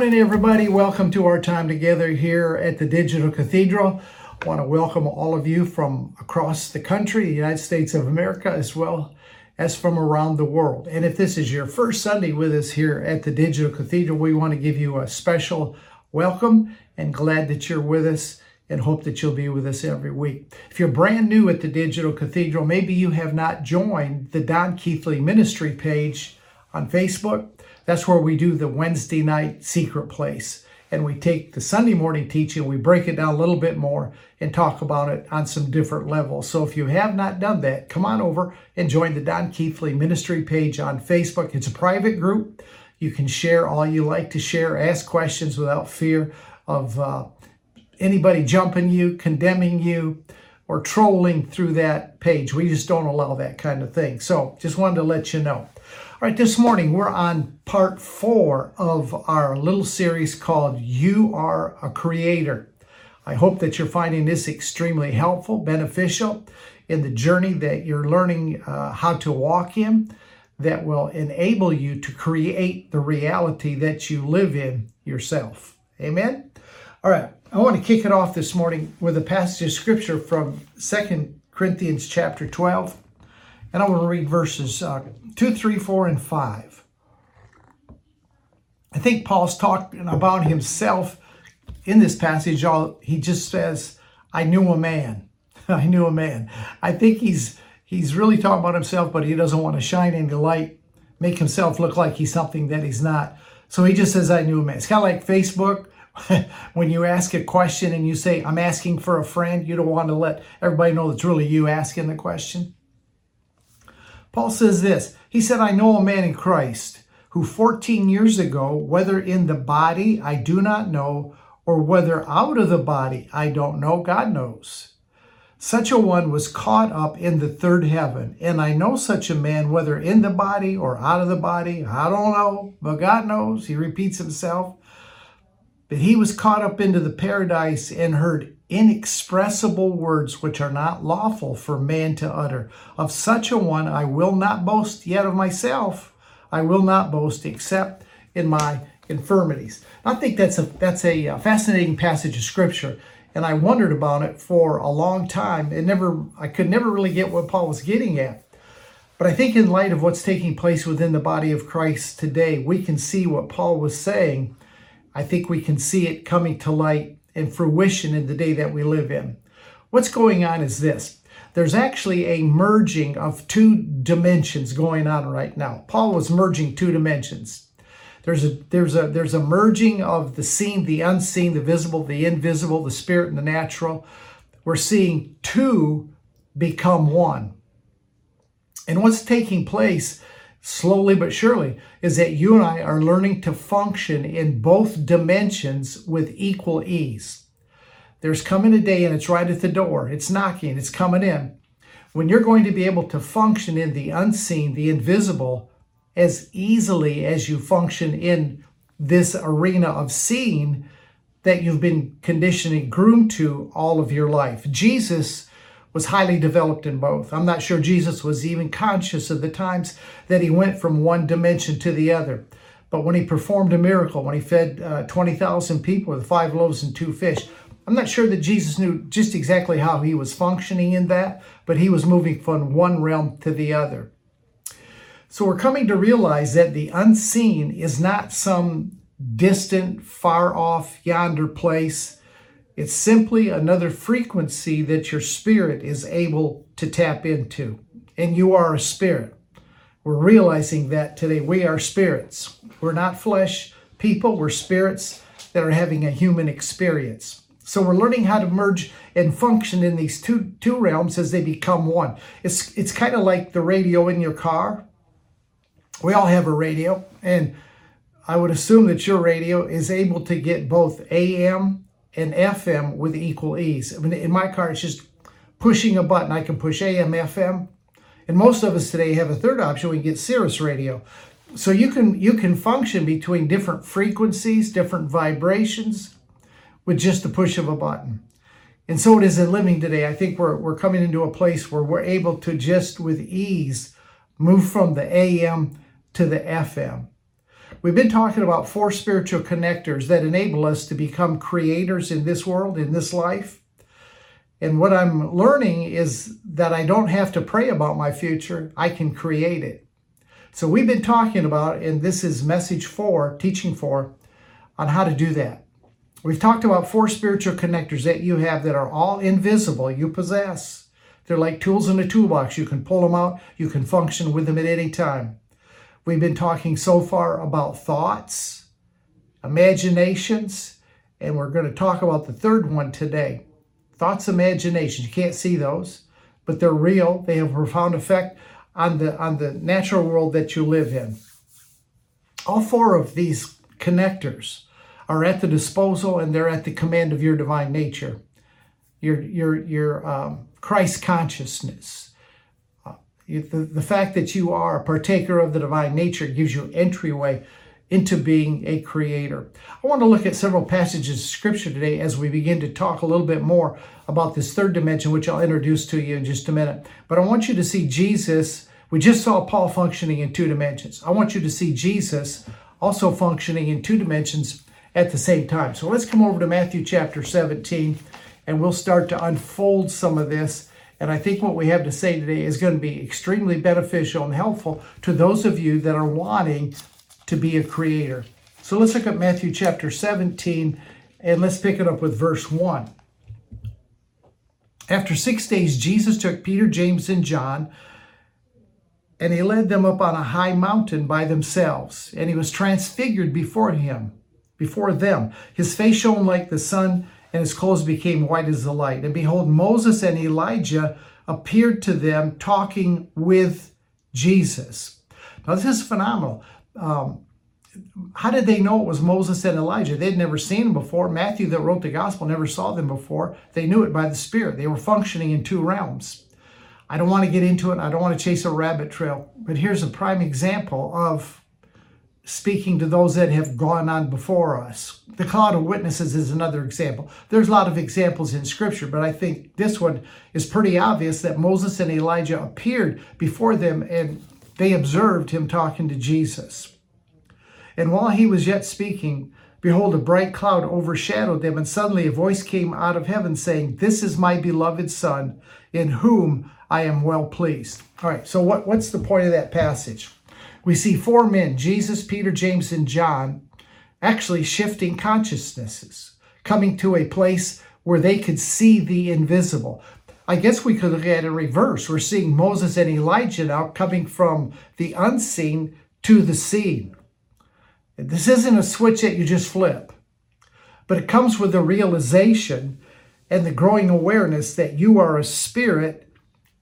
morning, everybody. Welcome to our time together here at the Digital Cathedral. I want to welcome all of you from across the country, the United States of America, as well as from around the world. And if this is your first Sunday with us here at the Digital Cathedral, we want to give you a special welcome and glad that you're with us and hope that you'll be with us every week. If you're brand new at the Digital Cathedral, maybe you have not joined the Don Keathley Ministry page on Facebook. That's where we do the Wednesday night secret place. And we take the Sunday morning teaching, we break it down a little bit more and talk about it on some different levels. So if you have not done that, come on over and join the Don Keathley Ministry page on Facebook. It's a private group. You can share all you like to share, ask questions without fear of uh, anybody jumping you, condemning you, or trolling through that page. We just don't allow that kind of thing. So just wanted to let you know. All right, this morning we're on part four of our little series called You Are a Creator. I hope that you're finding this extremely helpful, beneficial in the journey that you're learning uh, how to walk in that will enable you to create the reality that you live in yourself. Amen? All right, I want to kick it off this morning with a passage of scripture from Second Corinthians chapter 12. And I want to read verses uh, 2, 3, 4, and 5. I think Paul's talking about himself in this passage. All He just says, I knew a man. I knew a man. I think he's he's really talking about himself, but he doesn't want to shine any light, make himself look like he's something that he's not. So he just says, I knew a man. It's kind of like Facebook. when you ask a question and you say, I'm asking for a friend, you don't want to let everybody know it's really you asking the question. Paul says this He said, I know a man in Christ who 14 years ago, whether in the body I do not know, or whether out of the body I don't know, God knows. Such a one was caught up in the third heaven. And I know such a man, whether in the body or out of the body. I don't know, but God knows. He repeats himself. But he was caught up into the paradise and heard inexpressible words which are not lawful for man to utter. Of such a one I will not boast yet of myself. I will not boast except in my infirmities. I think that's a that's a uh, fascinating passage of scripture, and I wondered about it for a long time. And never I could never really get what Paul was getting at. But I think in light of what's taking place within the body of Christ today, we can see what Paul was saying. I think we can see it coming to light and fruition in the day that we live in. What's going on is this there's actually a merging of two dimensions going on right now. Paul was merging two dimensions. There's a there's a there's a merging of the seen, the unseen, the visible, the invisible, the spirit and the natural. We're seeing two become one. And what's taking place slowly but surely, is that you and I are learning to function in both dimensions with equal ease. There's coming a day, and it's right at the door, it's knocking, it's coming in, when you're going to be able to function in the unseen, the invisible, as easily as you function in this arena of seeing that you've been conditioning, groomed to all of your life. Jesus was highly developed in both. I'm not sure Jesus was even conscious of the times that he went from one dimension to the other. But when he performed a miracle, when he fed uh, 20,000 people with five loaves and two fish, I'm not sure that Jesus knew just exactly how he was functioning in that, but he was moving from one realm to the other. So we're coming to realize that the unseen is not some distant, far off, yonder place it's simply another frequency that your spirit is able to tap into. And you are a spirit. We're realizing that today. We are spirits. We're not flesh people, we're spirits that are having a human experience. So we're learning how to merge and function in these two, two realms as they become one. It's, it's kind of like the radio in your car. We all have a radio, and I would assume that your radio is able to get both AM and FM with equal ease. I mean, in my car, it's just pushing a button. I can push AM, FM, and most of us today have a third option. We get Sirius radio, so you can you can function between different frequencies, different vibrations, with just the push of a button. And so it is in living today. I think we're we're coming into a place where we're able to just with ease move from the AM to the FM. We've been talking about four spiritual connectors that enable us to become creators in this world, in this life. And what I'm learning is that I don't have to pray about my future, I can create it. So we've been talking about, and this is message four, teaching four, on how to do that. We've talked about four spiritual connectors that you have that are all invisible, you possess. They're like tools in a toolbox. You can pull them out, you can function with them at any time. We've been talking so far about thoughts, imaginations, and we're going to talk about the third one today. Thoughts, imaginations. You can't see those, but they're real. They have a profound effect on the on the natural world that you live in. All four of these connectors are at the disposal and they're at the command of your divine nature, your your your um, Christ consciousness. The, the fact that you are a partaker of the divine nature gives you entryway into being a creator. I want to look at several passages of scripture today as we begin to talk a little bit more about this third dimension, which I'll introduce to you in just a minute. But I want you to see Jesus. We just saw Paul functioning in two dimensions. I want you to see Jesus also functioning in two dimensions at the same time. So let's come over to Matthew chapter 17 and we'll start to unfold some of this. And I think what we have to say today is going to be extremely beneficial and helpful to those of you that are wanting to be a creator. So let's look at Matthew chapter 17 and let's pick it up with verse 1. After six days, Jesus took Peter, James, and John, and he led them up on a high mountain by themselves, and he was transfigured before him, before them. His face shone like the sun, and his clothes became white as the light. And behold, Moses and Elijah appeared to them talking with Jesus. Now, this is phenomenal um, how did they know it was Moses and Elijah? They'd never seen them before. Matthew, that wrote the gospel, never saw them before. They knew it by the Spirit. They were functioning in two realms. I don't want to get into it. I don't want to chase a rabbit trail. But here's a prime example of speaking to those that have gone on before us. The cloud of witnesses is another example. There's a lot of examples in Scripture, but I think this one is pretty obvious that Moses and Elijah appeared before them and they observed him talking to Jesus. And while he was yet speaking, behold, a bright cloud overshadowed them, and suddenly a voice came out of heaven saying, This is my beloved Son, in whom I am well pleased. All right, so what, what's the point of that passage? We see four men, Jesus, Peter, James, and John, actually shifting consciousnesses, coming to a place where they could see the invisible. I guess we could look at it in reverse. We're seeing Moses and Elijah now coming from the unseen to the seen. This isn't a switch that you just flip, but it comes with the realization and the growing awareness that you are a spirit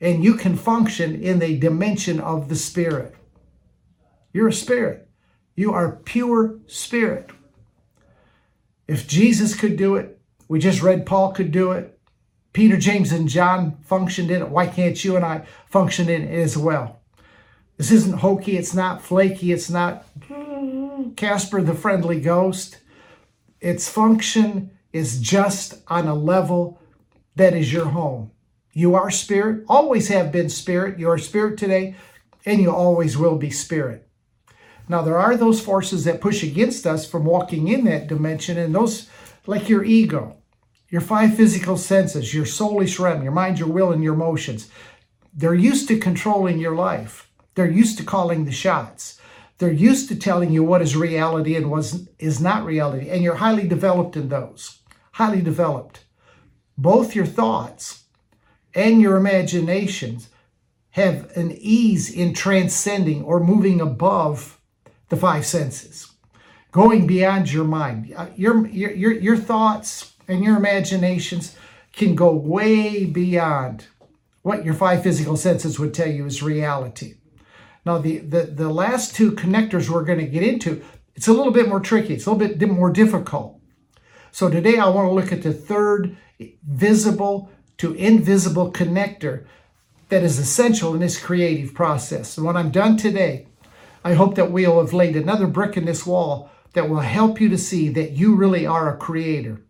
and you can function in the dimension of the spirit. You're a spirit. You are pure spirit. If Jesus could do it, we just read Paul could do it, Peter, James, and John functioned in it. Why can't you and I function in it as well? This isn't hokey. It's not flaky. It's not Casper the Friendly Ghost. Its function is just on a level that is your home. You are spirit, always have been spirit. You are spirit today, and you always will be spirit. Now, there are those forces that push against us from walking in that dimension, and those, like your ego, your five physical senses, your soulish realm, your mind, your will, and your emotions, they're used to controlling your life. They're used to calling the shots. They're used to telling you what is reality and what is not reality. And you're highly developed in those. Highly developed. Both your thoughts and your imaginations have an ease in transcending or moving above the five senses, going beyond your mind. Uh, your, your, your, thoughts, and your imaginations can go way beyond what your five physical senses would tell you is reality. Now, the, the, the last two connectors we're going to get into, it's a little bit more tricky. It's a little bit more difficult. So today I want to look at the third visible to invisible connector that is essential in this creative process. And when I'm done today, I hope that we'll have laid another brick in this wall that will help you to see that you really are a creator.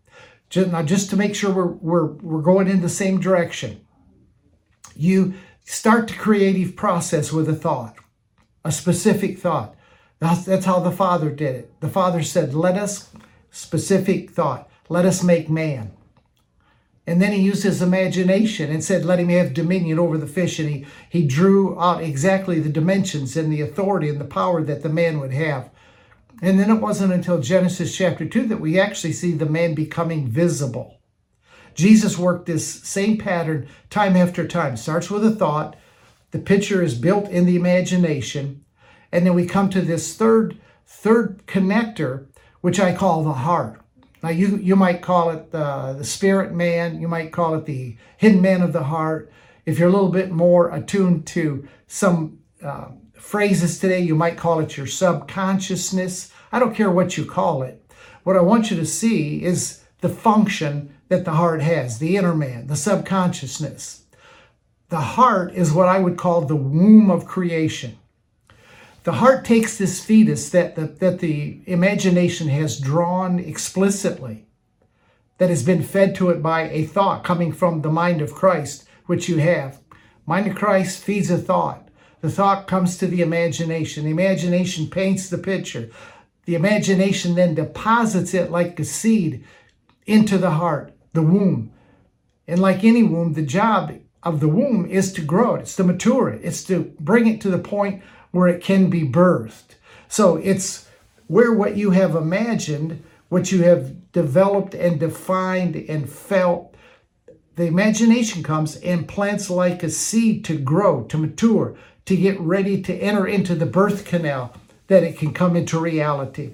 Just, now, just to make sure we're, we're, we're going in the same direction, you start the creative process with a thought, a specific thought. That's, that's how the Father did it. The Father said, Let us, specific thought, let us make man. And then he used his imagination and said, Let him have dominion over the fish. And he, he drew out exactly the dimensions and the authority and the power that the man would have. And then it wasn't until Genesis chapter 2 that we actually see the man becoming visible. Jesus worked this same pattern time after time. Starts with a thought, the picture is built in the imagination, and then we come to this third third connector, which I call the heart. Now you you might call it the, the spirit man, you might call it the hidden man of the heart. If you're a little bit more attuned to some uh, phrases today, you might call it your subconsciousness. I don't care what you call it. What I want you to see is the function that the heart has, the inner man, the subconsciousness. The heart is what I would call the womb of creation. The heart takes this fetus that the, that the imagination has drawn explicitly, that has been fed to it by a thought coming from the mind of Christ, which you have. Mind of Christ feeds a thought. The thought comes to the imagination. The imagination paints the picture. The imagination then deposits it like a seed into the heart, the womb. And like any womb, the job of the womb is to grow it, it's to mature it, it's to bring it to the point where it can be birthed. So it's where what you have imagined, what you have developed and defined and felt, the imagination comes and plants like a seed to grow, to mature, to get ready to enter into the birth canal that it can come into reality.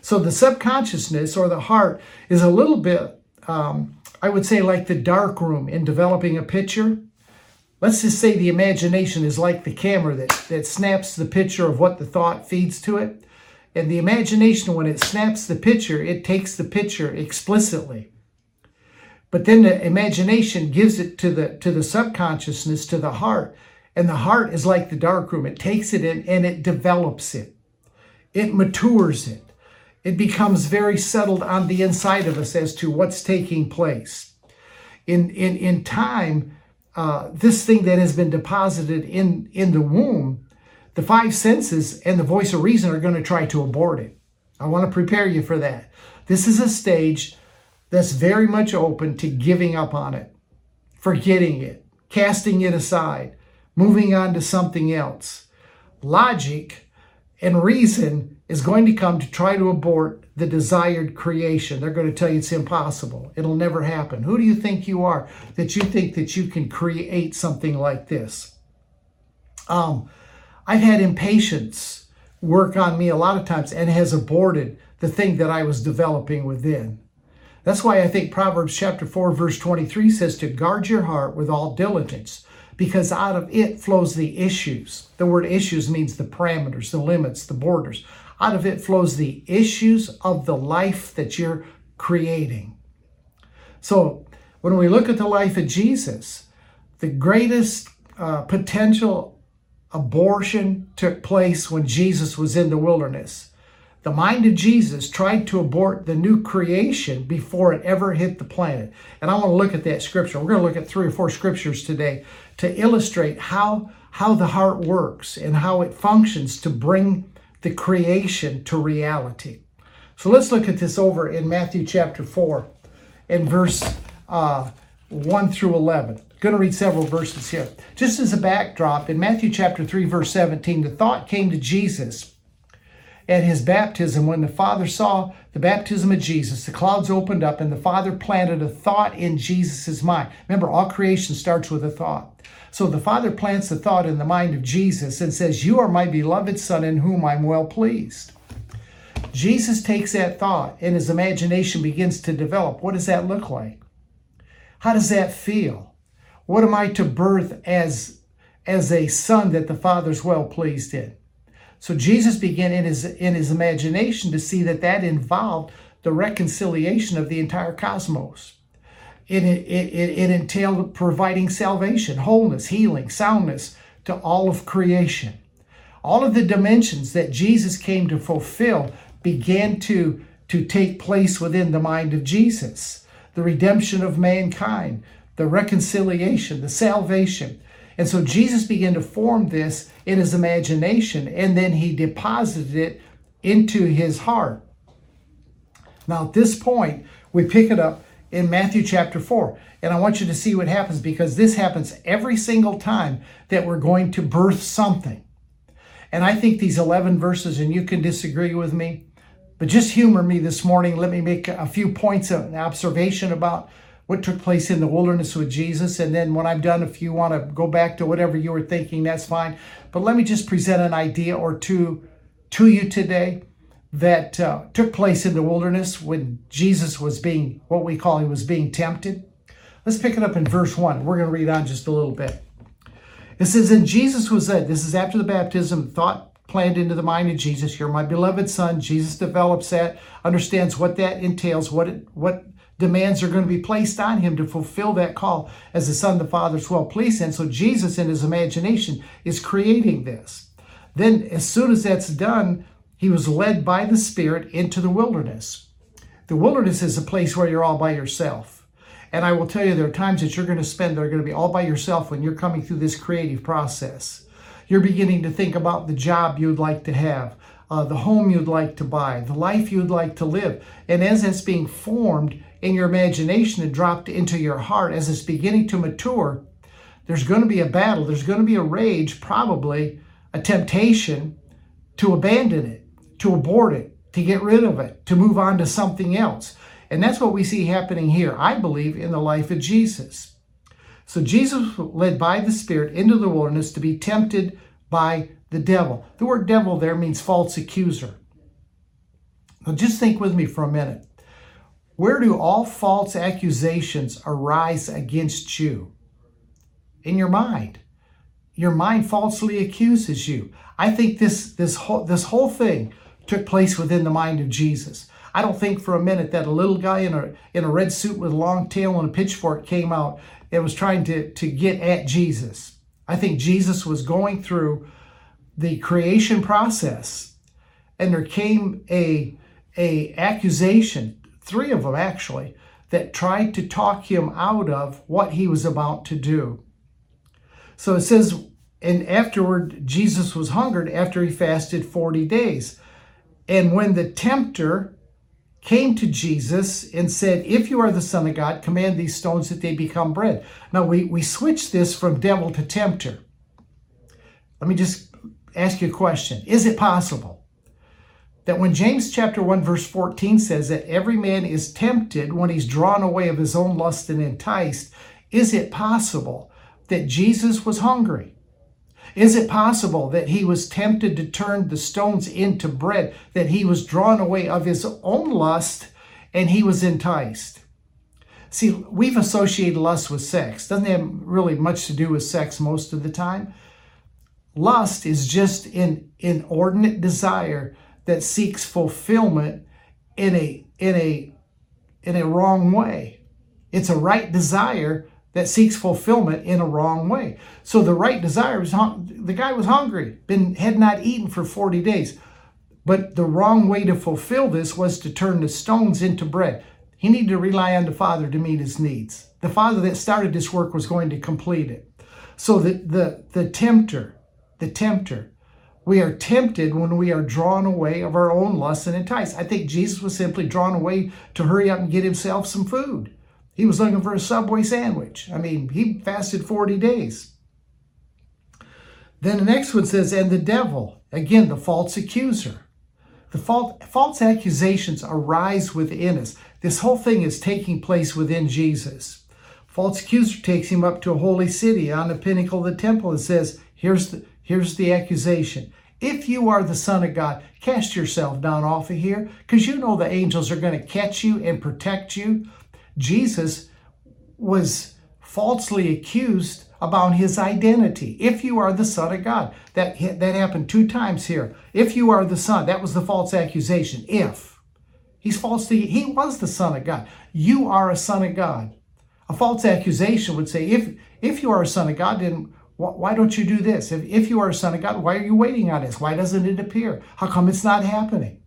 So the subconsciousness or the heart is a little bit, um, I would say, like the dark room in developing a picture. Let's just say the imagination is like the camera that, that snaps the picture of what the thought feeds to it. And the imagination, when it snaps the picture, it takes the picture explicitly. But then the imagination gives it to the to the subconsciousness, to the heart. And the heart is like the dark room. It takes it in and it develops it. It matures it. It becomes very settled on the inside of us as to what's taking place. In, in, in time, uh, this thing that has been deposited in, in the womb, the five senses and the voice of reason are going to try to abort it. I want to prepare you for that. This is a stage that's very much open to giving up on it, forgetting it, casting it aside, moving on to something else. Logic and reason is going to come to try to abort the desired creation. They're going to tell you it's impossible. It'll never happen. Who do you think you are that you think that you can create something like this? Um, I've had impatience work on me a lot of times and has aborted the thing that I was developing within. That's why I think Proverbs chapter 4 verse 23 says to guard your heart with all diligence because out of it flows the issues. The word issues means the parameters, the limits, the borders. Out of it flows the issues of the life that you're creating. So when we look at the life of Jesus, the greatest uh, potential abortion took place when Jesus was in the wilderness. The mind of Jesus tried to abort the new creation before it ever hit the planet. And I want to look at that scripture. We're going to look at three or four scriptures today to illustrate how, how the heart works and how it functions to bring the creation to reality. So let's look at this over in Matthew chapter 4 and verse uh, 1 through 11. I'm going to read several verses here. Just as a backdrop, in Matthew chapter 3, verse 17, the thought came to Jesus at his baptism when the Father saw the baptism of Jesus. The clouds opened up and the Father planted a thought in Jesus' mind. Remember, all creation starts with a thought. So the Father plants a thought in the mind of Jesus and says, You are my beloved Son in whom I'm well pleased. Jesus takes that thought and his imagination begins to develop. What does that look like? How does that feel? What am I to birth as, as a son that the Father's well pleased in? So Jesus began in his, in his imagination to see that that involved the reconciliation of the entire cosmos. It, it, it, it entailed providing salvation, wholeness, healing, soundness to all of creation. All of the dimensions that Jesus came to fulfill began to, to take place within the mind of Jesus. The redemption of mankind, the reconciliation, the salvation. And so Jesus began to form this in his imagination, and then he deposited it into his heart. Now, at this point, we pick it up in Matthew chapter 4. And I want you to see what happens because this happens every single time that we're going to birth something. And I think these 11 verses, and you can disagree with me, but just humor me this morning. Let me make a few points of an observation about what took place in the wilderness with Jesus. And then when I'm done, if you want to go back to whatever you were thinking, that's fine. But let me just present an idea or two to you today that uh, took place in the wilderness when Jesus was being, what we call he was being tempted. Let's pick it up in verse 1. We're going to read on just a little bit. It says, And Jesus was said, this is after the baptism, thought planned into the mind of Jesus. You're my beloved son. Jesus develops that, understands what that entails, what it, what demands are going to be placed on him to fulfill that call as the son of the father's well pleased. And so Jesus in his imagination is creating this. Then as soon as that's done, he was led by the Spirit into the wilderness. The wilderness is a place where you're all by yourself. And I will tell you, there are times that you're going to spend that are going to be all by yourself when you're coming through this creative process. You're beginning to think about the job you'd like to have, uh, the home you'd like to buy, the life you'd like to live. And as that's being formed in your imagination and dropped into your heart, as it's beginning to mature, there's going to be a battle, there's going to be a rage, probably a temptation to abandon it to abort it, to get rid of it, to move on to something else. And that's what we see happening here, I believe, in the life of Jesus. So Jesus led by the Spirit into the wilderness to be tempted by the devil. The word devil there means false accuser. Now just think with me for a minute. Where do all false accusations arise against you? In your mind. Your mind falsely accuses you. I think this, this, whole, this whole thing took place within the mind of Jesus. I don't think for a minute that a little guy in a in a red suit with a long tail and a pitchfork came out and was trying to, to get at Jesus. I think Jesus was going through the creation process and there came a a accusation, three of them actually, that tried to talk him out of what he was about to do. So it says, and afterward Jesus was hungered after he fasted 40 days. And when the tempter came to Jesus and said, If you are the Son of God, command these stones that they become bread. Now we, we switch this from devil to tempter. Let me just ask you a question. Is it possible that when James chapter 1, verse 14 says that every man is tempted when he's drawn away of his own lust and enticed, is it possible that Jesus was hungry? Is it possible that he was tempted to turn the stones into bread, that he was drawn away of his own lust and he was enticed? See, we've associated lust with sex. Doesn't have really much to do with sex most of the time. Lust is just an inordinate desire that seeks fulfillment in a in a in a wrong way. It's a right desire that seeks fulfillment in a wrong way. So the right desire was the guy was hungry, been had not eaten for 40 days. But the wrong way to fulfill this was to turn the stones into bread. He needed to rely on the Father to meet his needs. The Father that started this work was going to complete it. So the the the tempter, the tempter, we are tempted when we are drawn away of our own lusts and enticed. I think Jesus was simply drawn away to hurry up and get himself some food. He was looking for a Subway sandwich. I mean, he fasted 40 days. Then the next one says, and the devil, again, the false accuser. The false accusations arise within us. This whole thing is taking place within Jesus. False accuser takes him up to a holy city on the pinnacle of the temple and says, here's the, here's the accusation. If you are the Son of God, cast yourself down off of here because you know the angels are going to catch you and protect you. Jesus was falsely accused about his identity. If you are the Son of God, that, that happened two times here. If you are the Son, that was the false accusation. If. He's falsely, he was the Son of God. You are a Son of God. A false accusation would say, if, if you are a Son of God, then why don't you do this? If, if you are a Son of God, why are you waiting on this? Why doesn't it appear? How come it's not happening?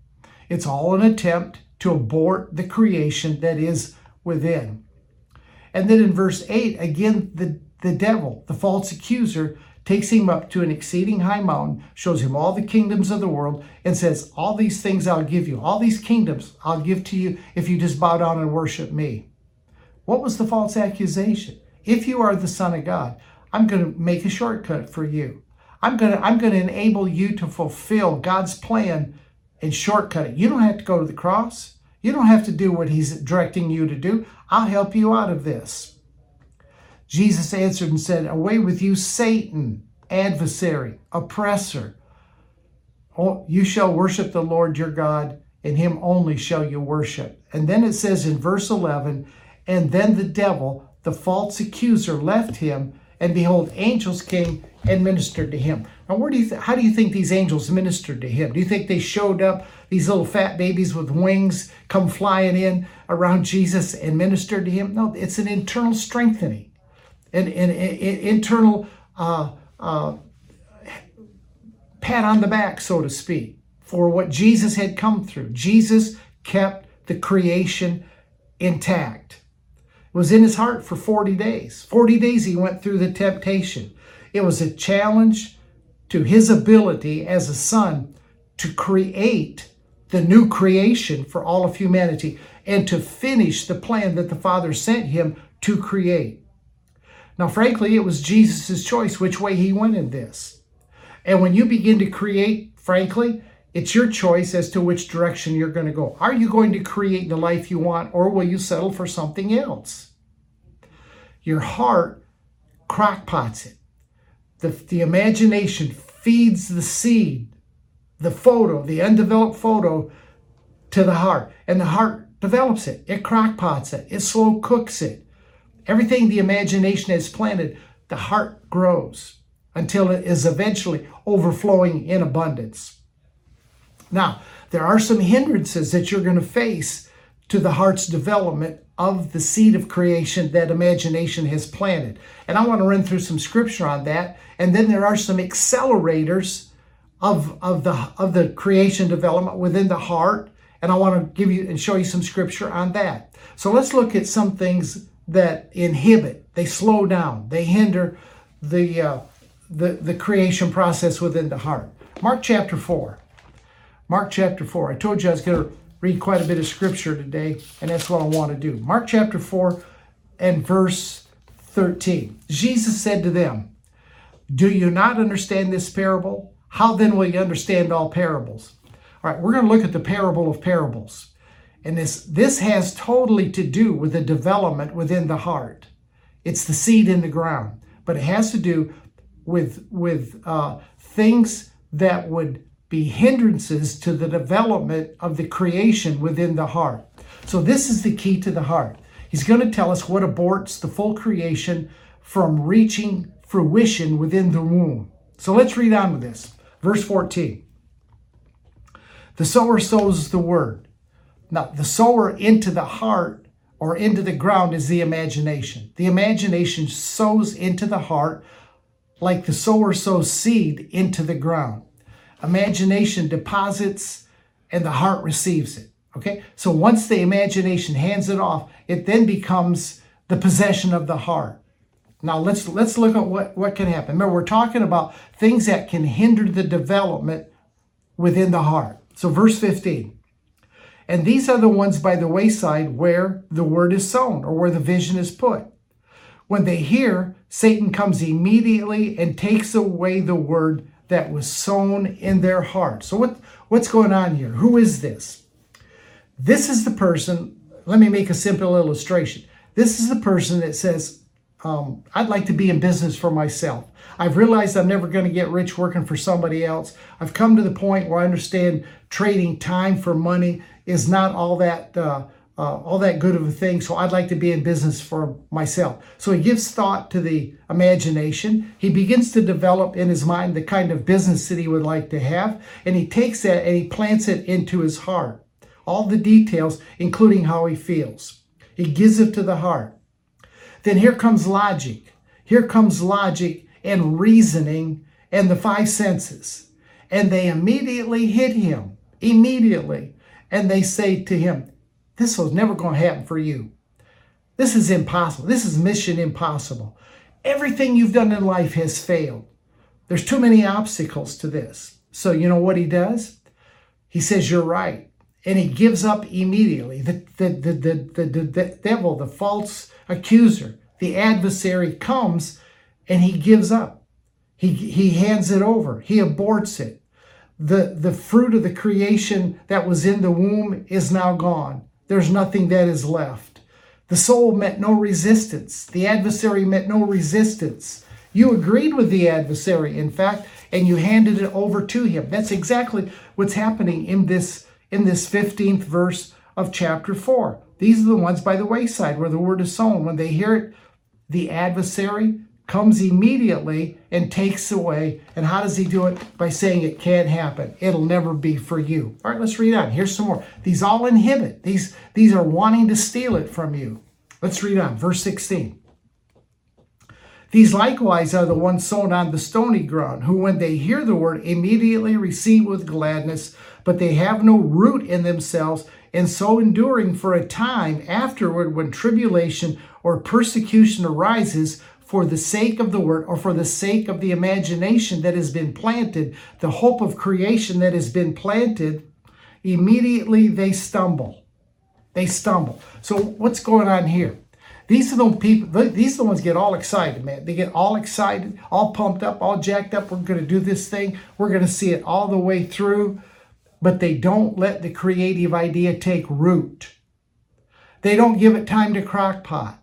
It's all an attempt to abort the creation that is within. And then in verse 8, again, the, the devil, the false accuser, takes him up to an exceeding high mountain, shows him all the kingdoms of the world, and says, All these things I'll give you, all these kingdoms I'll give to you if you just bow down and worship me. What was the false accusation? If you are the Son of God, I'm going to make a shortcut for you. I'm going to I'm going to enable you to fulfill God's plan and shortcut it. You don't have to go to the cross. You don't have to do what he's directing you to do. I'll help you out of this. Jesus answered and said, Away with you, Satan, adversary, oppressor. Oh, you shall worship the Lord your God, and him only shall you worship. And then it says in verse 11, And then the devil, the false accuser, left him, and behold, angels came and ministered to him. Now, where do you th- how do you think these angels ministered to him? Do you think they showed up, these little fat babies with wings come flying in around Jesus and ministered to him? No, it's an internal strengthening an, an, an internal uh, uh, pat on the back, so to speak, for what Jesus had come through. Jesus kept the creation intact. Was in his heart for 40 days. 40 days he went through the temptation. It was a challenge to his ability as a son to create the new creation for all of humanity and to finish the plan that the Father sent him to create. Now, frankly, it was Jesus' choice which way he went in this. And when you begin to create, frankly, it's your choice as to which direction you're going to go. Are you going to create the life you want or will you settle for something else? Your heart crockpots it. The, the imagination feeds the seed, the photo, the undeveloped photo to the heart. And the heart develops it. It crockpots it. It slow cooks it. Everything the imagination has planted, the heart grows until it is eventually overflowing in abundance. Now, there are some hindrances that you're going to face to the heart's development of the seed of creation that imagination has planted. And I want to run through some scripture on that. And then there are some accelerators of, of, the, of the creation development within the heart. And I want to give you and show you some scripture on that. So let's look at some things that inhibit, they slow down, they hinder the, uh, the, the creation process within the heart. Mark chapter 4. Mark chapter 4. I told you I was going to read quite a bit of scripture today, and that's what I want to do. Mark chapter 4 and verse 13. Jesus said to them, Do you not understand this parable? How then will you understand all parables? All right, we're going to look at the parable of parables. And this, this has totally to do with the development within the heart. It's the seed in the ground, but it has to do with, with uh, things that would be hindrances to the development of the creation within the heart. So, this is the key to the heart. He's going to tell us what aborts the full creation from reaching fruition within the womb. So, let's read on with this. Verse 14 The sower sows the word. Now, the sower into the heart or into the ground is the imagination. The imagination sows into the heart like the sower sows seed into the ground. Imagination deposits and the heart receives it. Okay? So once the imagination hands it off, it then becomes the possession of the heart. Now let's let's look at what, what can happen. Remember, we're talking about things that can hinder the development within the heart. So verse 15. And these are the ones by the wayside where the word is sown or where the vision is put. When they hear, Satan comes immediately and takes away the word that was sown in their heart. So what, what's going on here? Who is this? This is the person, let me make a simple illustration. This is the person that says, um, I'd like to be in business for myself. I've realized I'm never going to get rich working for somebody else. I've come to the point where I understand trading time for money is not all that uh, uh, all that good of a thing. So I'd like to be in business for myself. So he gives thought to the imagination. He begins to develop in his mind the kind of business that he would like to have, and he takes that and he plants it into his heart. All the details, including how he feels. He gives it to the heart. Then here comes logic. Here comes logic and reasoning and the five senses. And they immediately hit him. Immediately and they say to him, This was never going to happen for you. This is impossible. This is mission impossible. Everything you've done in life has failed. There's too many obstacles to this. So, you know what he does? He says, You're right. And he gives up immediately. The, the, the, the, the, the, the devil, the false accuser, the adversary comes and he gives up. He, he hands it over. He aborts it. The, the fruit of the creation that was in the womb is now gone. There's nothing that is left. The soul met no resistance. The adversary met no resistance. You agreed with the adversary, in fact, and you handed it over to him. That's exactly what's happening in this in this 15th verse of chapter 4. These are the ones by the wayside where the word is sown. When they hear it, the adversary comes immediately and takes away. And how does he do it? By saying it can't happen. It'll never be for you. All right, let's read on. Here's some more. These all inhibit. These, these are wanting to steal it from you. Let's read on. Verse 16. These likewise are the ones sown on the stony ground, who when they hear the word immediately receive with gladness, but they have no root in themselves, and so enduring for a time afterward when tribulation or persecution arises for the sake of the word or for the sake of the imagination that has been planted, the hope of creation that has been planted, immediately they stumble. They stumble. So what's going on here? These are the people, these are the ones get all excited, man. They get all excited, all pumped up, all jacked up. We're going to do this thing. We're going to see it all the way through. But they don't let the creative idea take root. They don't give it time to crockpot.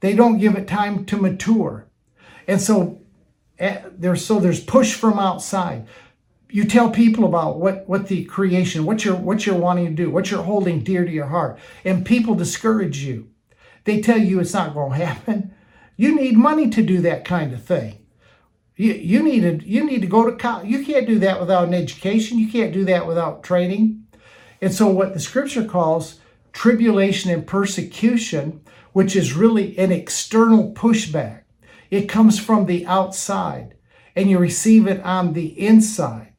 They don't give it time to mature. And so eh, there's so there's push from outside. You tell people about what, what the creation, what you're what you're wanting to do, what you're holding dear to your heart, and people discourage you. They tell you it's not going to happen. You need money to do that kind of thing. You, you need to you need to go to college. You can't do that without an education. You can't do that without training. And so what the scripture calls tribulation and persecution which is really an external pushback. It comes from the outside, and you receive it on the inside.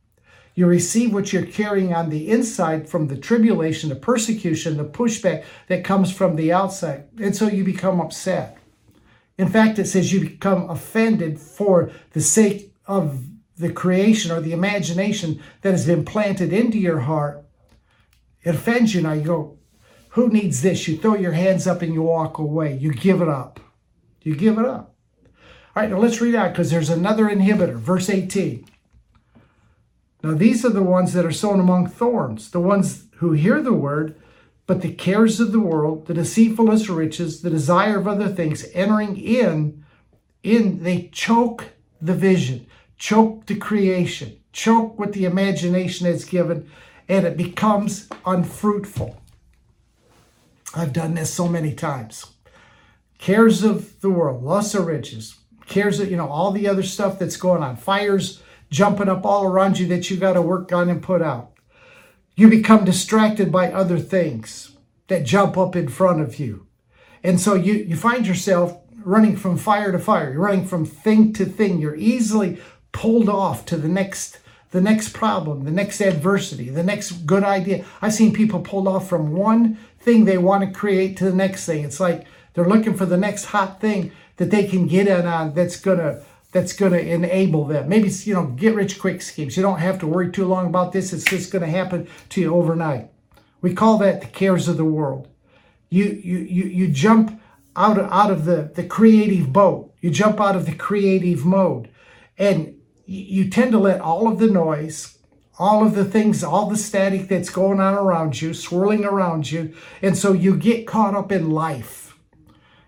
You receive what you're carrying on the inside from the tribulation, the persecution, the pushback that comes from the outside. And so you become upset. In fact, it says you become offended for the sake of the creation or the imagination that has been planted into your heart. It offends you now. You go, who needs this? You throw your hands up and you walk away. You give it up. You give it up. All right, now let's read out because there's another inhibitor. Verse 18. Now, these are the ones that are sown among thorns, the ones who hear the word, but the cares of the world, the deceitfulness of riches, the desire of other things entering in, in they choke the vision, choke the creation, choke what the imagination has given, and it becomes unfruitful. I've done this so many times. Cares of the world, loss of riches, cares of, you know, all the other stuff that's going on, fires jumping up all around you that you got to work on and put out. You become distracted by other things that jump up in front of you. And so you, you find yourself running from fire to fire. You're running from thing to thing. You're easily pulled off to the next the next problem, the next adversity, the next good idea. I've seen people pulled off from one thing they want to create to the next thing. It's like they're looking for the next hot thing that they can get in on that's gonna that's gonna enable them. Maybe it's you know get rich quick schemes. You don't have to worry too long about this. It's just gonna happen to you overnight. We call that the cares of the world. You you you you jump out of, out of the the creative boat. You jump out of the creative mode, and you tend to let all of the noise all of the things, all the static that's going on around you, swirling around you. And so you get caught up in life.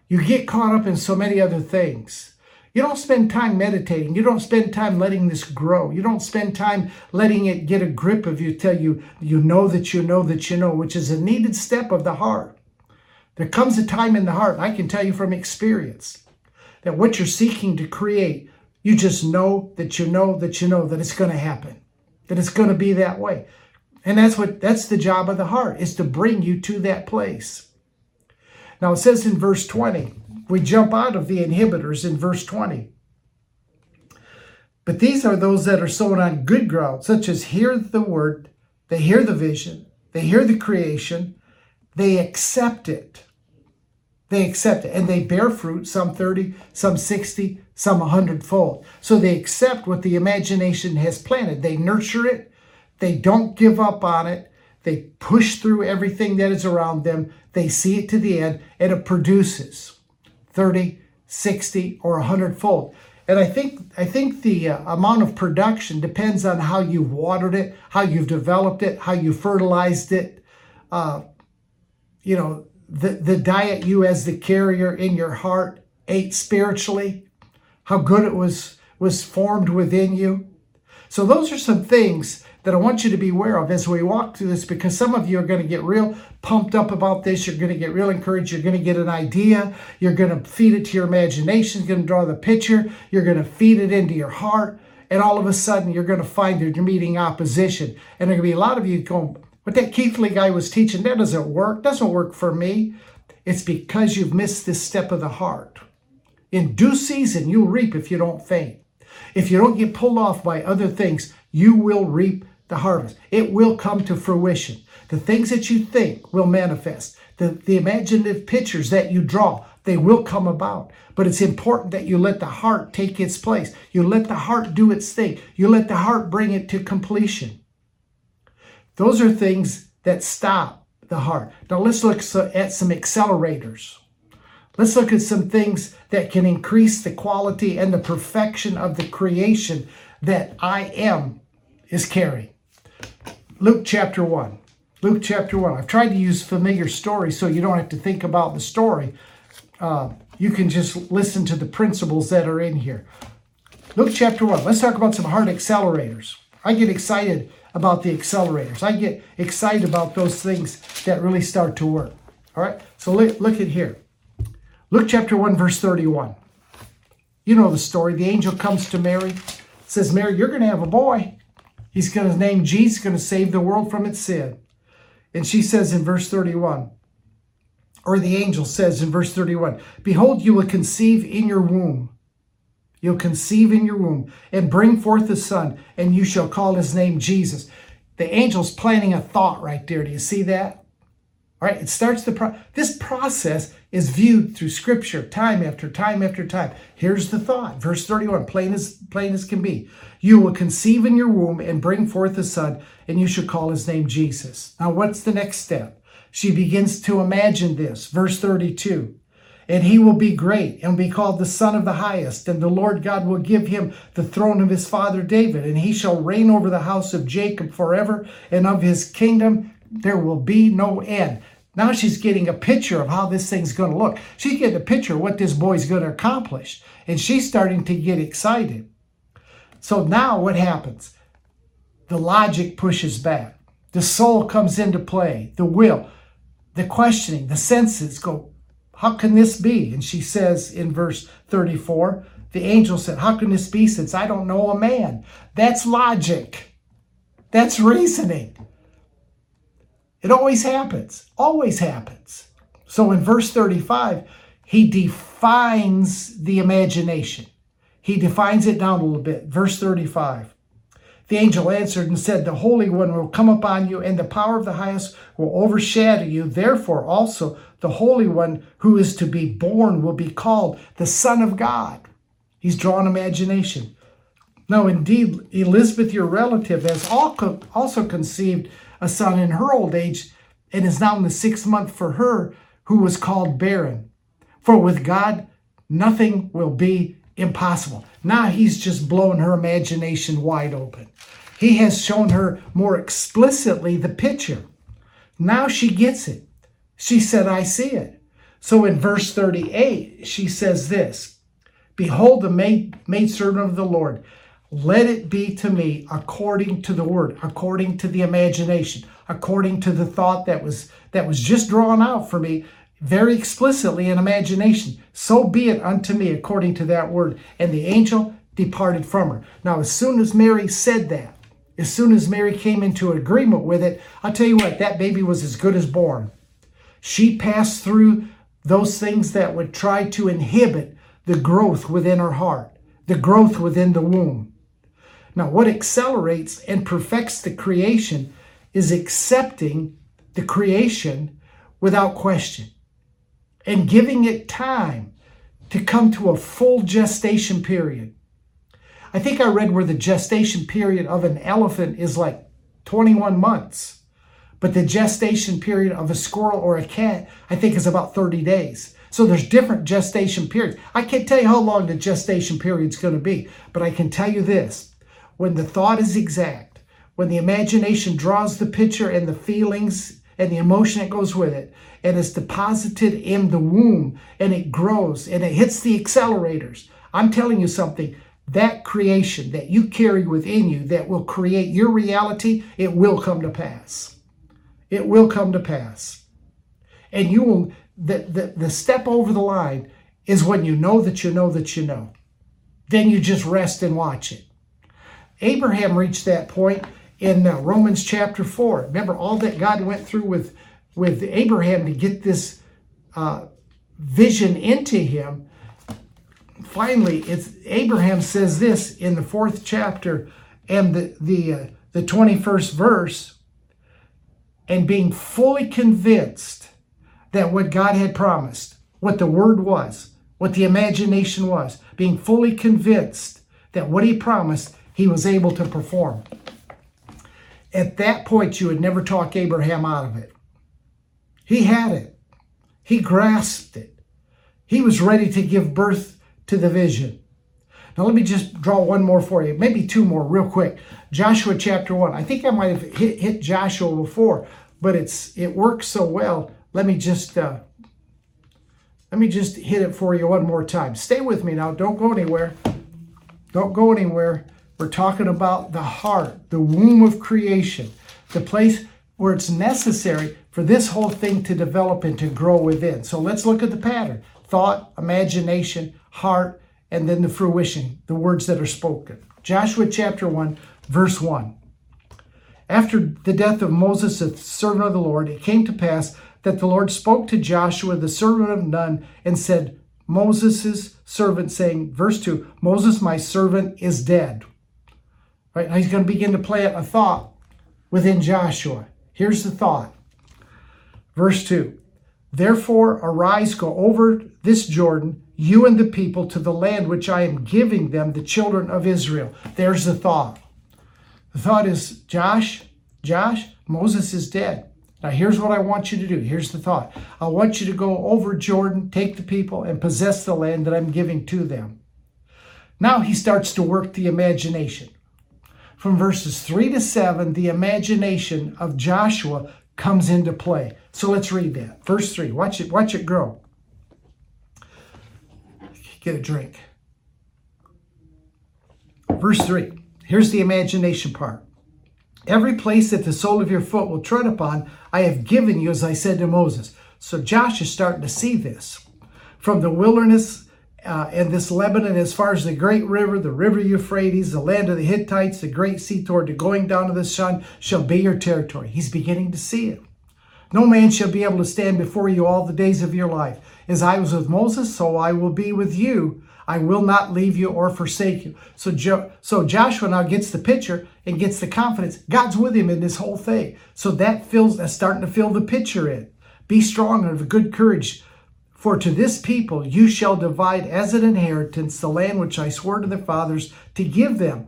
You get caught up in so many other things. You don't spend time meditating. You don't spend time letting this grow. You don't spend time letting it get a grip of you till you, you know that you know that you know, which is a needed step of the heart. There comes a time in the heart, I can tell you from experience, that what you're seeking to create, you just know that you know that you know that it's going to happen that it's going to be that way. And that's what that's the job of the heart is to bring you to that place. Now it says in verse 20, we jump out of the inhibitors in verse 20. But these are those that are sown on good ground, such as hear the word, they hear the vision, they hear the creation, they accept it. They accept it and they bear fruit, some 30, some 60, some 100 fold. So they accept what the imagination has planted. They nurture it, they don't give up on it, they push through everything that is around them, they see it to the end, and it produces 30, 60, or 100 fold. And I think I think the uh, amount of production depends on how you've watered it, how you've developed it, how you fertilized it. Uh, you know, the, the diet you as the carrier in your heart ate spiritually, how good it was was formed within you. So those are some things that I want you to be aware of as we walk through this because some of you are going to get real pumped up about this. You're going to get real encouraged. You're going to get an idea. You're going to feed it to your imagination. You're going to draw the picture. You're going to feed it into your heart. And all of a sudden, you're going to find that you're meeting opposition. And there are going to be a lot of you going, what that Keathley guy was teaching, that doesn't work. Doesn't work for me. It's because you've missed this step of the heart. In due season, you'll reap if you don't faint. If you don't get pulled off by other things, you will reap the harvest. It will come to fruition. The things that you think will manifest. The, the imaginative pictures that you draw, they will come about. But it's important that you let the heart take its place. You let the heart do its thing. You let the heart bring it to completion. Those are things that stop the heart. Now let's look at some accelerators. Let's look at some things that can increase the quality and the perfection of the creation that I am is carrying. Luke chapter 1. Luke chapter 1. I've tried to use familiar stories so you don't have to think about the story. Uh, you can just listen to the principles that are in here. Luke chapter 1. Let's talk about some heart accelerators. I get excited about the accelerators. I get excited about those things that really start to work. All right, so look, look at here. Luke chapter 1, verse 31. You know the story. The angel comes to Mary, says, Mary, you're going to have a boy. He's going to name Jesus, going to save the world from its sin. And she says in verse 31, or the angel says in verse 31, Behold, you will conceive in your womb You'll conceive in your womb and bring forth a son, and you shall call his name Jesus. The angel's planting a thought right there. Do you see that? All right, it starts the pro- this process is viewed through scripture time after time after time. Here's the thought, verse 31, plain as plain as can be. You will conceive in your womb and bring forth a son, and you shall call his name Jesus. Now, what's the next step? She begins to imagine this. Verse 32 and he will be great and be called the Son of the Highest. And the Lord God will give him the throne of his father David, and he shall reign over the house of Jacob forever, and of his kingdom there will be no end. Now she's getting a picture of how this thing's going to look. She's getting a picture of what this boy's going to accomplish, and she's starting to get excited. So now what happens? The logic pushes back. The soul comes into play, the will, the questioning, the senses go how can this be? And she says in verse 34, the angel said, How can this be since I don't know a man? That's logic. That's reasoning. It always happens, always happens. So in verse 35, he defines the imagination. He defines it down a little bit. Verse 35. The angel answered and said, The Holy One will come upon you, and the power of the highest will overshadow you. Therefore, also the Holy One who is to be born will be called the Son of God. He's drawn imagination. Now, indeed, Elizabeth, your relative, has also conceived a son in her old age and is now in the sixth month for her who was called barren. For with God, nothing will be impossible. Now he's just blown her imagination wide open. He has shown her more explicitly the picture. Now she gets it. She said, I see it. So in verse 38, she says this Behold, the maid, maidservant of the Lord, let it be to me according to the word, according to the imagination, according to the thought that was that was just drawn out for me very explicitly in imagination. So be it unto me according to that word. And the angel departed from her. Now, as soon as Mary said that, as soon as Mary came into agreement with it, I'll tell you what, that baby was as good as born. She passed through those things that would try to inhibit the growth within her heart, the growth within the womb. Now, what accelerates and perfects the creation is accepting the creation without question. and giving it time to come to a full gestation period. I think I read where the gestation period of an elephant is like 21 months, but the gestation period of a squirrel or a cat, I think, is about 30 days. So there's different gestation periods. I can't tell you how long the gestation period is going to be, but I can tell you this when the thought is exact, when the imagination draws the picture and the feelings and the emotion that goes with it, and it's deposited in the womb and it grows and it hits the accelerators. I'm telling you something, that creation that you carry within you that will create your reality, it will come to pass. It will come to pass. And you will, the, the, the step over the line is when you know that you know that you know. Then you just rest and watch it. Abraham reached that point in uh, Romans chapter 4. Remember all that God went through with, with Abraham to get this uh, vision into him finally, it's Abraham says this in the fourth chapter and the the uh, the 21st verse, and being fully convinced that what God had promised, what the word was, what the imagination was, being fully convinced that what he promised, he was able to perform. At that point, you would never talk Abraham out of it. He had it. He grasped it. He was ready to give birth to the vision. Now, let me just draw one more for you, maybe two more, real quick. Joshua chapter 1. I think I might have hit, hit Joshua before, but it's it works so well. Let me just uh, let me just hit it for you one more time. Stay with me now. Don't go anywhere. Don't go anywhere. We're talking about the heart, the womb of creation, the place where it's necessary for this whole thing to develop and to grow within. So let's look at the pattern thought, imagination, heart, and then the fruition, the words that are spoken. Joshua chapter 1, verse 1. After the death of Moses, the servant of the Lord, it came to pass that the Lord spoke to Joshua, the servant of Nun, and said, Moses' servant, saying, verse 2, Moses, my servant, is dead. Right he's going to begin to plant a thought within Joshua. Here's the thought. Verse 2 Therefore, arise, go over this Jordan, you and the people, to the land which I am giving them, the children of Israel. There's the thought. The thought is, Josh, Josh, Moses is dead. Now, here's what I want you to do. Here's the thought. I want you to go over Jordan, take the people, and possess the land that I'm giving to them. Now he starts to work the imagination. From verses 3 to 7, the imagination of Joshua comes into play. So let's read that. Verse 3. Watch it, watch it grow. Get a drink. Verse 3. Here's the imagination part. Every place that the sole of your foot will tread upon, I have given you, as I said to Moses. So Josh is starting to see this. From the wilderness uh, and this Lebanon, as far as the great river, the river Euphrates, the land of the Hittites, the great sea toward the going down of the sun, shall be your territory. He's beginning to see it. No man shall be able to stand before you all the days of your life. As I was with Moses, so I will be with you. I will not leave you or forsake you. So, jo- so Joshua now gets the picture and gets the confidence. God's with him in this whole thing. So that fills, that's starting to fill the picture in. Be strong and of good courage for to this people you shall divide as an inheritance the land which I swore to their fathers to give them.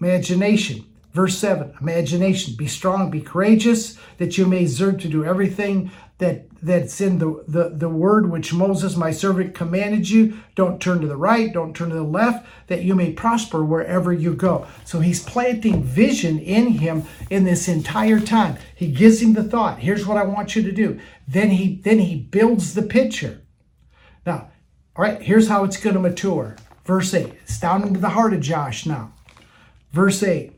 Imagination. Verse 7 Imagination. Be strong, be courageous, that you may observe to do everything that, that's in the, the, the word which Moses, my servant, commanded you. Don't turn to the right, don't turn to the left, that you may prosper wherever you go. So he's planting vision in him in this entire time. He gives him the thought. Here's what I want you to do. Then he then he builds the picture. Now, all right, here's how it's going to mature. Verse 8. It's down into the heart of Josh now. Verse 8.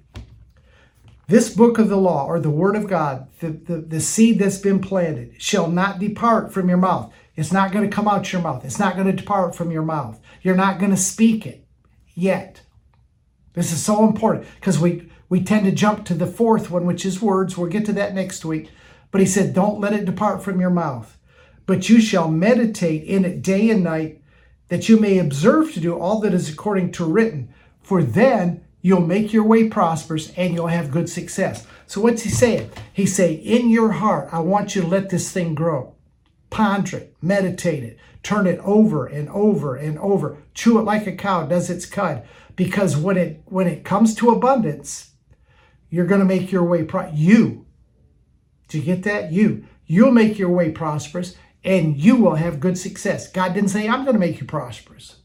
This book of the law, or the word of God, the, the, the seed that's been planted, shall not depart from your mouth. It's not going to come out your mouth. It's not going to depart from your mouth. You're not going to speak it yet. This is so important because we, we tend to jump to the fourth one, which is words. We'll get to that next week. But he said, Don't let it depart from your mouth but you shall meditate in it day and night, that you may observe to do all that is according to written. For then you'll make your way prosperous and you'll have good success. So what's he saying? He's saying, in your heart, I want you to let this thing grow. Ponder it, meditate it, turn it over and over and over. Chew it like a cow does its cud. Because when it when it comes to abundance, you're going to make your way pro- you. Do you get that? You. You'll make your way prosperous and you will have good success. God didn't say I'm going to make you prosperous.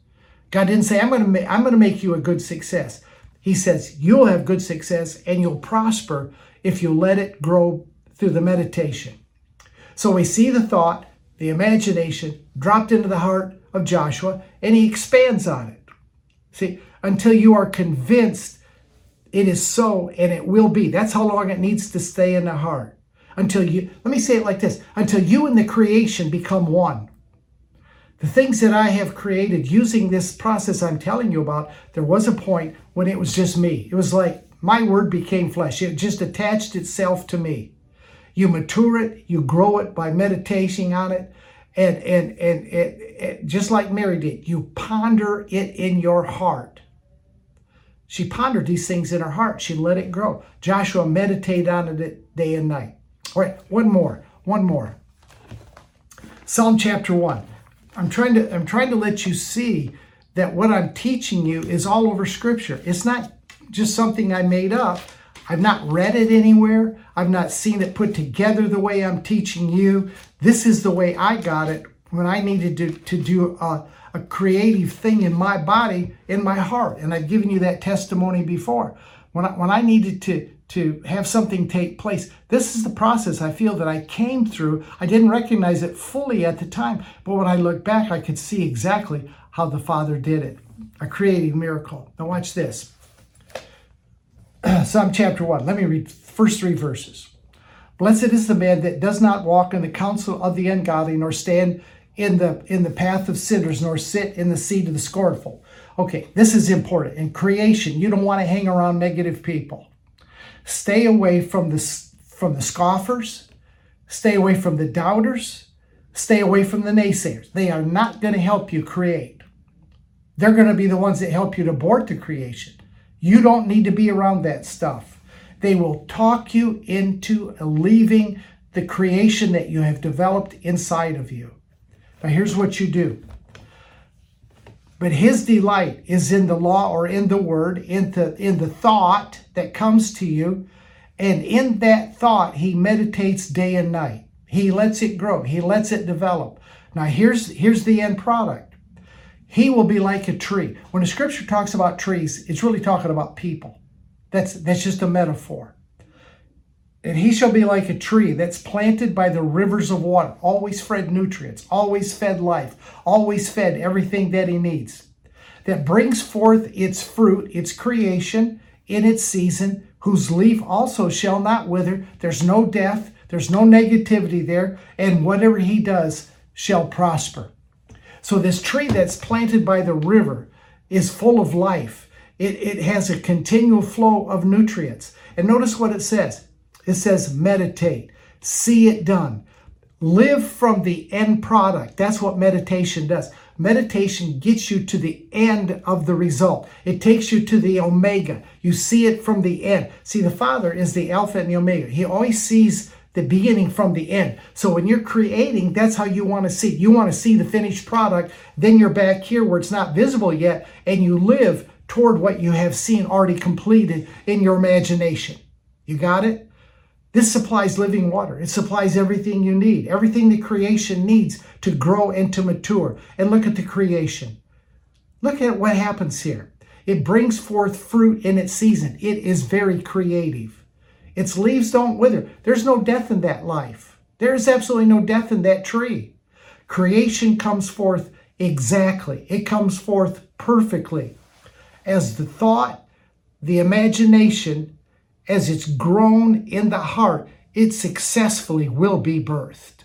God didn't say I'm going to make, I'm going to make you a good success. He says you'll have good success and you'll prosper if you let it grow through the meditation. So we see the thought, the imagination dropped into the heart of Joshua and he expands on it. See, until you are convinced it is so and it will be. That's how long it needs to stay in the heart. Until you, let me say it like this until you and the creation become one. The things that I have created using this process I'm telling you about, there was a point when it was just me. It was like my word became flesh, it just attached itself to me. You mature it, you grow it by meditating on it. And, and, and, just like Mary did, you ponder it in your heart. She pondered these things in her heart. She let it grow. Joshua meditated on it day and night. All right, one more, one more. Psalm chapter 1. I'm trying to I'm trying to let you see that what I'm teaching you is all over scripture. It's not just something I made up. I've not read it anywhere. I've not seen it put together the way I'm teaching you. This is the way I got it when I needed to, to do a, a creative thing in my body, in my heart. And I've given you that testimony before. When I, when I needed to, to have something take place, this is the process I feel that I came through. I didn't recognize it fully at the time, but when I look back, I could see exactly how the Father did it. A creative miracle. Now, watch this. Psalm chapter 1. Let me read first three verses. Blessed is the man that does not walk in the counsel of the ungodly, nor stand in the in the path of sinners, nor sit in the seat of the scornful. Okay, this is important. In creation, you don't want to hang around negative people. Stay away from the from the scoffers. Stay away from the doubters. Stay away from the naysayers. They are not going to help you create. They're going to be the ones that help you to abort the creation. You don't need to be around that stuff. They will talk you into leaving the creation that you have developed inside of you. Now, here's what you do. But his delight is in the law or in the word, in the, in the thought that comes to you. And in that thought, he meditates day and night. He lets it grow, he lets it develop. Now, here's, here's the end product. He will be like a tree. When the scripture talks about trees, it's really talking about people. That's, that's just a metaphor. And he shall be like a tree that's planted by the rivers of water, always fed nutrients, always fed life, always fed everything that he needs, that brings forth its fruit, its creation in its season, whose leaf also shall not wither. There's no death, there's no negativity there, and whatever he does shall prosper. So, this tree that's planted by the river is full of life. It, it has a continual flow of nutrients. And notice what it says it says meditate, see it done, live from the end product. That's what meditation does. Meditation gets you to the end of the result. It takes you to the omega. You see it from the end. See, the Father is the Alpha and the Omega. He always sees the beginning from the end. So when you're creating, that's how you want to see. You want to see the finished product. Then you're back here where it's not visible yet, and you live toward what you have seen already completed in your imagination. You got it? This supplies living water. It supplies everything you need, everything the creation needs to grow and to mature. And look at the creation. Look at what happens here. It brings forth fruit in its season. It is very creative. Its leaves don't wither. There's no death in that life. There is absolutely no death in that tree. Creation comes forth exactly, it comes forth perfectly as the thought, the imagination, as it's grown in the heart, it successfully will be birthed.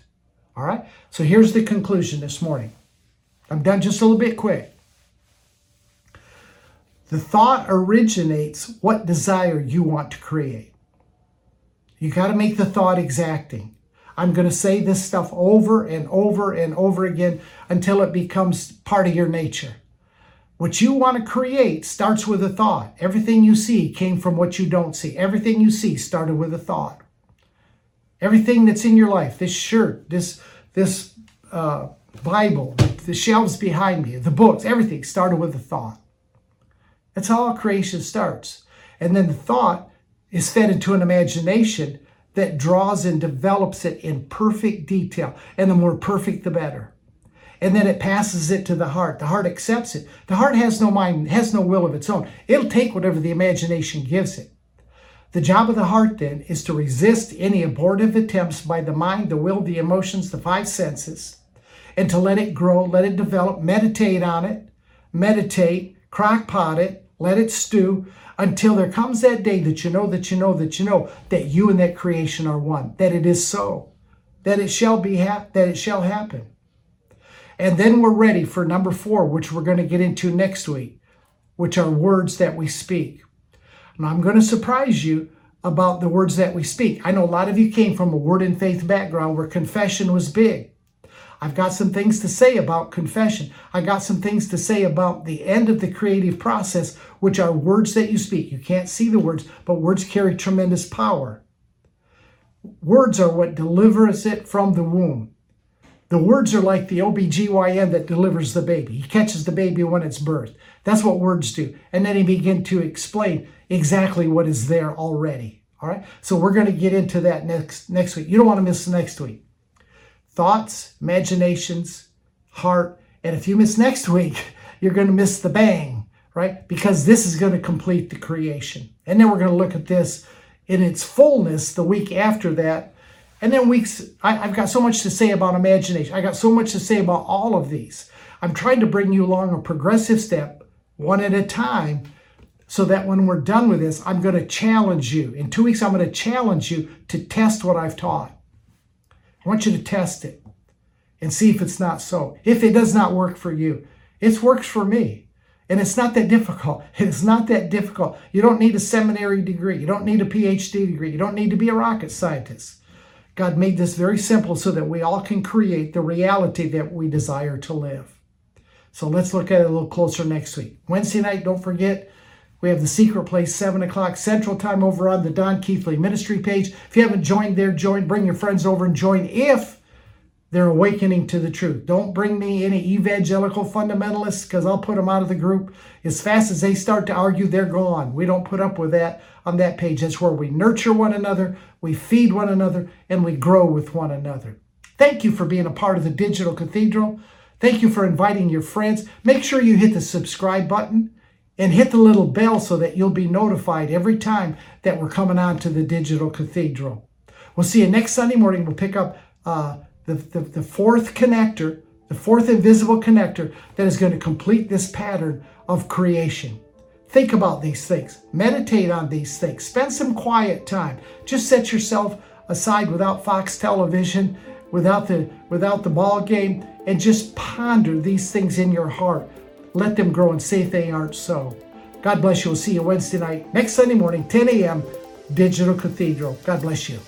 All right? So here's the conclusion this morning. I'm done just a little bit quick. The thought originates what desire you want to create. You got to make the thought exacting. I'm going to say this stuff over and over and over again until it becomes part of your nature. What you want to create starts with a thought. Everything you see came from what you don't see. Everything you see started with a thought. Everything that's in your life, this shirt, this this uh, Bible, the shelves behind me, the books, everything started with a thought. That's how all creation starts. And then the thought is fed into an imagination that draws and develops it in perfect detail. And the more perfect, the better. And then it passes it to the heart. The heart accepts it. The heart has no mind, has no will of its own. It'll take whatever the imagination gives it. The job of the heart then is to resist any abortive attempts by the mind, the will, the emotions, the five senses, and to let it grow, let it develop, meditate on it, meditate, crock pot it, let it stew until there comes that day that you know that you know that you know that you and that creation are one, that it is so, that it shall be ha- that it shall happen. And then we're ready for number 4, which we're going to get into next week, which are words that we speak. Now I'm going to surprise you about the words that we speak. I know a lot of you came from a word and faith background where confession was big. I've got some things to say about confession. I got some things to say about the end of the creative process, which are words that you speak. You can't see the words, but words carry tremendous power. Words are what delivers it from the womb. The words are like the OBGYN that delivers the baby. He catches the baby when it's birthed. That's what words do. And then he begin to explain exactly what is there already. All right. So we're going to get into that next next week. You don't want to miss next week thoughts, imaginations, heart. And if you miss next week, you're going to miss the bang, right? Because this is going to complete the creation. And then we're going to look at this in its fullness the week after that. And then weeks, I, have got so much to say about imagination. I got so much to say about all of these. I'm trying to bring you along a progressive step, one at a time, so that when we're done with this, I'm going to challenge you. In two weeks, I'm going to challenge you to test what I've taught. I want you to test it and see if it's not so. If it does not work for you, it works for me. And it's not that difficult. It's not that difficult. You don't need a seminary degree. You don't need a PhD degree. You don't need to be a rocket scientist. God made this very simple so that we all can create the reality that we desire to live. So let's look at it a little closer next week. Wednesday night, don't forget, we have the secret place, 7 o'clock Central Time over on the Don Keathley Ministry page. If you haven't joined there, join. Bring your friends over and join if they're awakening to the truth. Don't bring me any evangelical fundamentalists because I'll put them out of the group. As fast as they start to argue, they're gone. We don't put up with that on that page. That's where we nurture one another, we feed one another, and we grow with one another. Thank you for being a part of the Digital Cathedral. Thank you for inviting your friends. Make sure you hit the subscribe button and hit the little bell so that you'll be notified every time that we're coming on to the Digital Cathedral. We'll see you next Sunday morning. We'll pick up uh, the, the, the fourth connector, the fourth invisible connector that is going to complete this pattern of creation. Think about these things. Meditate on these things. Spend some quiet time. Just set yourself aside without Fox television, without the without the ball game, and just ponder these things in your heart. Let them grow and see if they aren't so. God bless you. We'll see you Wednesday night, next Sunday morning, 10 a.m., Digital Cathedral. God bless you.